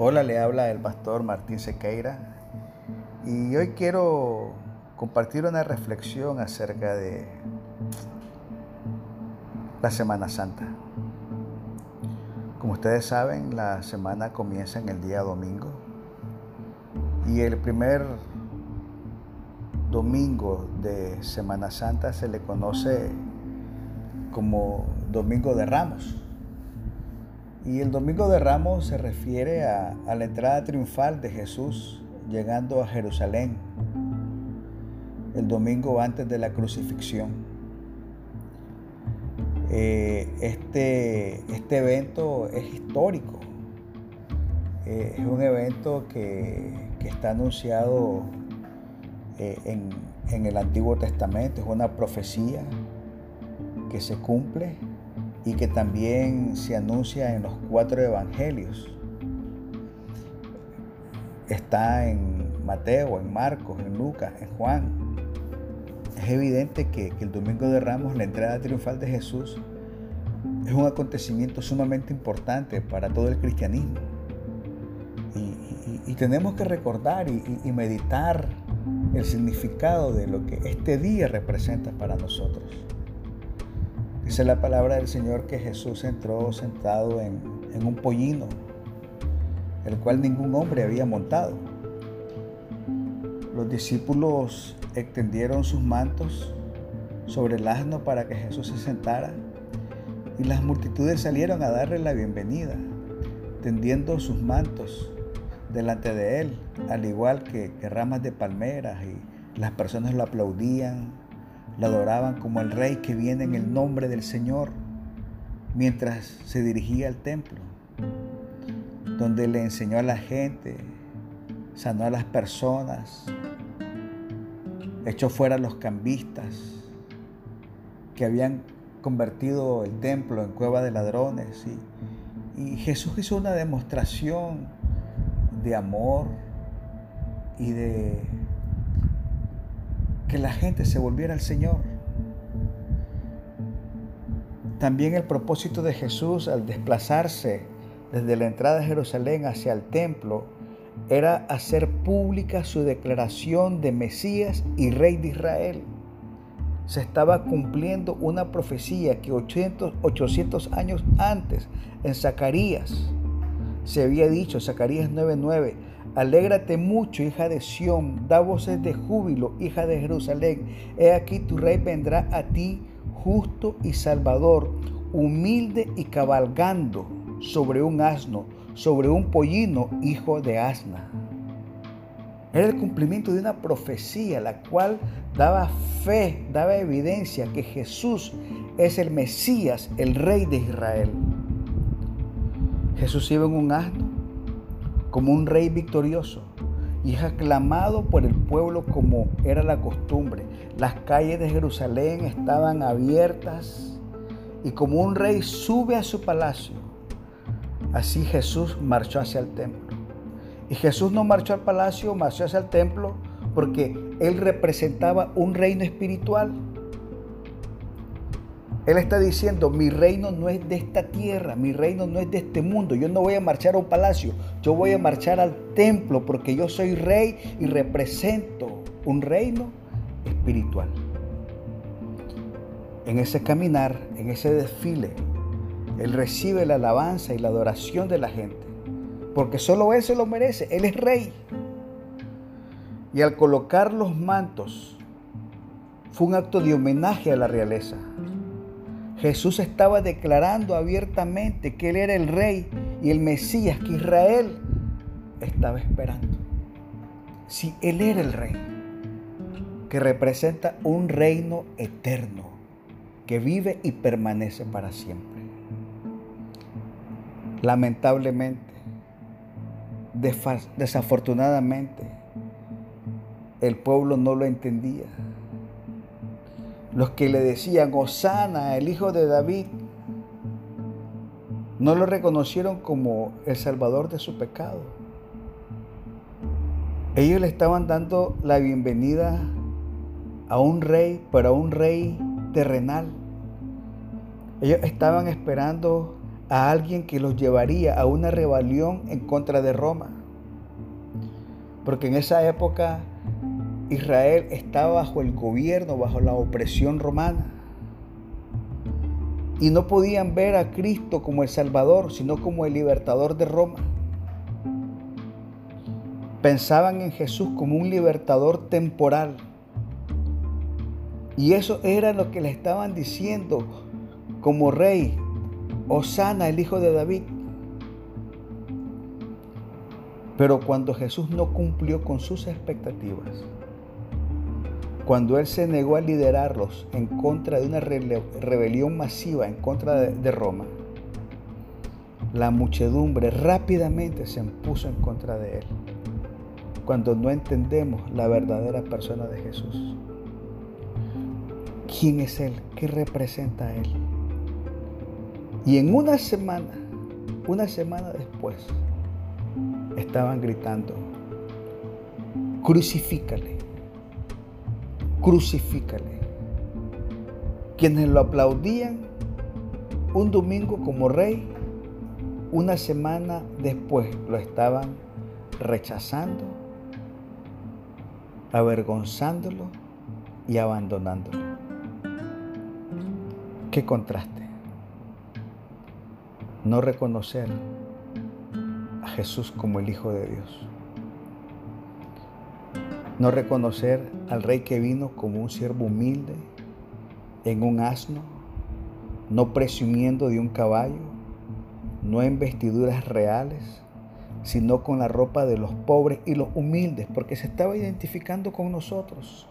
Hola, le habla el pastor Martín Sequeira y hoy quiero compartir una reflexión acerca de la Semana Santa. Como ustedes saben, la semana comienza en el día domingo y el primer domingo de Semana Santa se le conoce como Domingo de Ramos. Y el Domingo de Ramos se refiere a, la entrada triunfal de Jesús llegando a Jerusalén, el domingo antes de la crucifixión. Eh, este, este, evento es histórico, eh, es un evento que, está anunciado eh, en, en el Antiguo Testamento, es una profecía que se cumple y que también se anuncia en los cuatro evangelios. Está en Mateo, en Marcos, en Lucas, en Juan. Es evidente que, el Domingo de Ramos, la entrada triunfal de Jesús, es un acontecimiento sumamente importante para todo el cristianismo. Y, tenemos que recordar y meditar el significado de lo que este día representa para nosotros. Dice la palabra del Señor que Jesús entró sentado en, un pollino, el cual ningún hombre había montado. Los discípulos extendieron sus mantos sobre el asno para que Jesús se sentara y las multitudes salieron a darle la bienvenida, tendiendo sus mantos delante de él, al igual que, que ramas de palmeras y las personas lo aplaudían, lo adoraban como el rey que viene en el nombre del Señor mientras se dirigía al templo, donde le enseñó a la gente, sanó a las personas, echó fuera a los cambistas que habían convertido el templo en cueva de ladrones. Y, y Jesús hizo una demostración de amor y de que la gente se volviera al Señor. También el propósito de Jesús al desplazarse desde la entrada de Jerusalén hacia el templo era hacer pública su declaración de Mesías y Rey de Israel. Se estaba cumpliendo una profecía que 800, 800 años antes en Zacarías se había dicho, Zacarías 9:9, Alégrate mucho, hija de Sión, da voces de júbilo, hija de Jerusalén. He aquí tu rey vendrá a ti, justo y salvador, humilde y cabalgando sobre un asno, sobre un pollino, hijo de asna. Era el cumplimiento de una profecía, la cual daba fe, daba evidencia que Jesús es el Mesías, el Rey de Israel. Jesús iba en un asno como un rey victorioso y es aclamado por el pueblo como era la costumbre. Las calles de Jerusalén estaban abiertas y como un rey sube a su palacio, así Jesús marchó hacia el templo. Y Jesús no marchó al palacio, marchó hacia el templo porque él representaba un reino espiritual él está diciendo, mi reino no es de esta tierra, mi reino no es de este mundo. Yo no voy a marchar a un palacio, yo voy a marchar al templo porque yo soy rey y represento un reino espiritual. En ese caminar, en ese desfile, Él recibe la alabanza y la adoración de la gente, porque solo Él se lo merece, Él es rey. Y al colocar los mantos, fue un acto de homenaje a la realeza. Jesús estaba declarando abiertamente que Él era el rey y el Mesías que Israel estaba esperando. Si Él era el rey, que representa un reino eterno, que vive y permanece para siempre. Lamentablemente, desafortunadamente, el pueblo no lo entendía. Los que le decían, Osana, el hijo de David, no lo reconocieron como el salvador de su pecado. Ellos le estaban dando la bienvenida a un rey, pero a un rey terrenal. Ellos estaban esperando a alguien que los llevaría a una rebelión en contra de Roma. Porque en esa época Israel estaba bajo el gobierno, bajo la opresión romana. Y no podían ver a Cristo como el Salvador, sino como el libertador de Roma. Pensaban en Jesús como un libertador temporal. Y eso era lo que le estaban diciendo como rey, Osana, el hijo de David. Pero cuando Jesús no cumplió con sus expectativas, cuando Él se negó a liderarlos en contra de una rebelión masiva en contra de, Roma, la muchedumbre rápidamente se impuso en contra de Él, cuando no entendemos la verdadera persona de Jesús. ¿Quién es Él? ¿Qué representa a Él? Y en una semana, una semana después, estaban gritando, crucifícale, crucifícale. Quienes lo aplaudían un domingo como rey, una semana después lo estaban rechazando, avergonzándolo y abandonándolo. Qué contraste. No reconocer a Jesús como el Hijo de Dios no reconocer al rey que vino como un siervo humilde, en un asno, no presumiendo de un caballo, no en vestiduras reales, sino con la ropa de los pobres y los humildes, porque se estaba identificando con nosotros.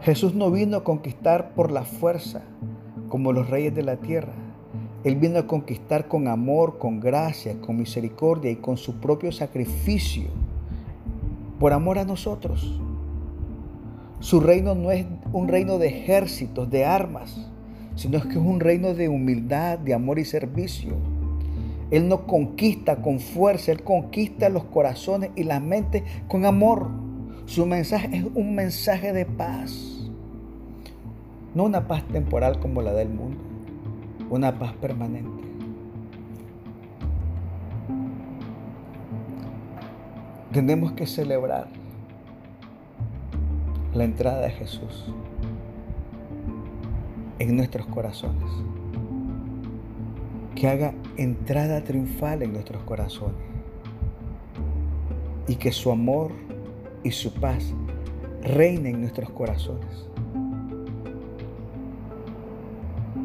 Jesús no vino a conquistar por la fuerza, como los reyes de la tierra. Él vino a conquistar con amor, con gracia, con misericordia y con su propio sacrificio por amor a nosotros. Su reino no es un reino de ejércitos, de armas, sino que es un reino de humildad, de amor y servicio. Él no conquista con fuerza, Él conquista los corazones y las mentes con amor. Su mensaje es un mensaje de paz. No una paz temporal como la del mundo, una paz permanente. Tenemos que celebrar la entrada de Jesús en nuestros corazones. Que haga entrada triunfal en nuestros corazones. Y que su amor y su paz reine en nuestros corazones.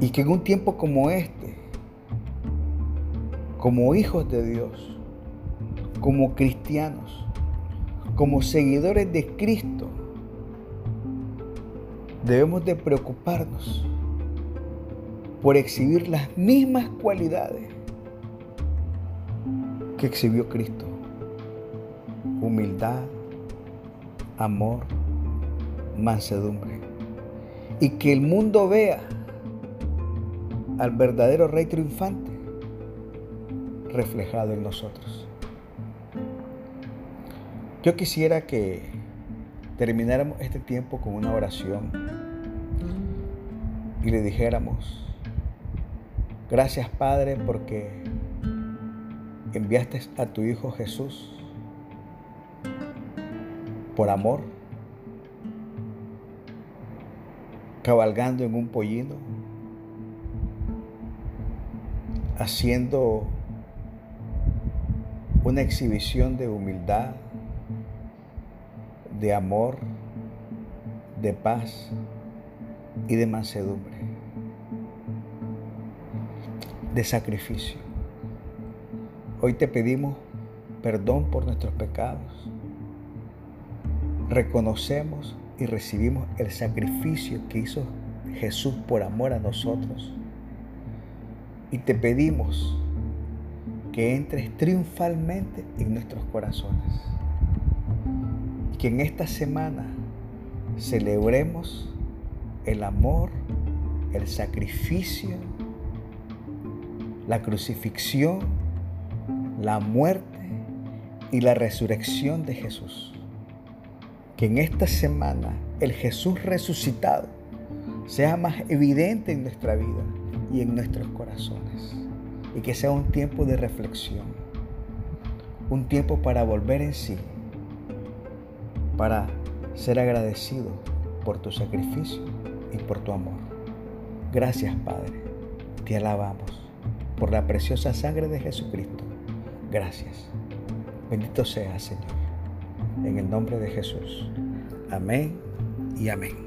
Y que en un tiempo como este, como hijos de Dios, como cristianos, como seguidores de Cristo, debemos de preocuparnos por exhibir las mismas cualidades que exhibió Cristo. Humildad, amor, mansedumbre. Y que el mundo vea al verdadero Rey triunfante reflejado en nosotros. Yo quisiera que termináramos este tiempo con una oración y le dijéramos, gracias Padre porque enviaste a tu Hijo Jesús por amor, cabalgando en un pollino, haciendo una exhibición de humildad, de amor, de paz y de mansedumbre, de sacrificio. Hoy te pedimos perdón por nuestros pecados. Reconocemos y recibimos el sacrificio que hizo Jesús por amor a nosotros. Y te pedimos que entres triunfalmente en nuestros corazones que en esta semana celebremos el amor, el sacrificio, la crucifixión, la muerte y la resurrección de Jesús. Que en esta semana el Jesús resucitado sea más evidente en nuestra vida y en nuestros corazones. Y que sea un tiempo de reflexión, un tiempo para volver en sí, para ser agradecido por tu sacrificio y por tu amor. Gracias Padre, te alabamos por la preciosa sangre de Jesucristo. Gracias. Bendito sea Señor. En el nombre de Jesús. Amén y amén.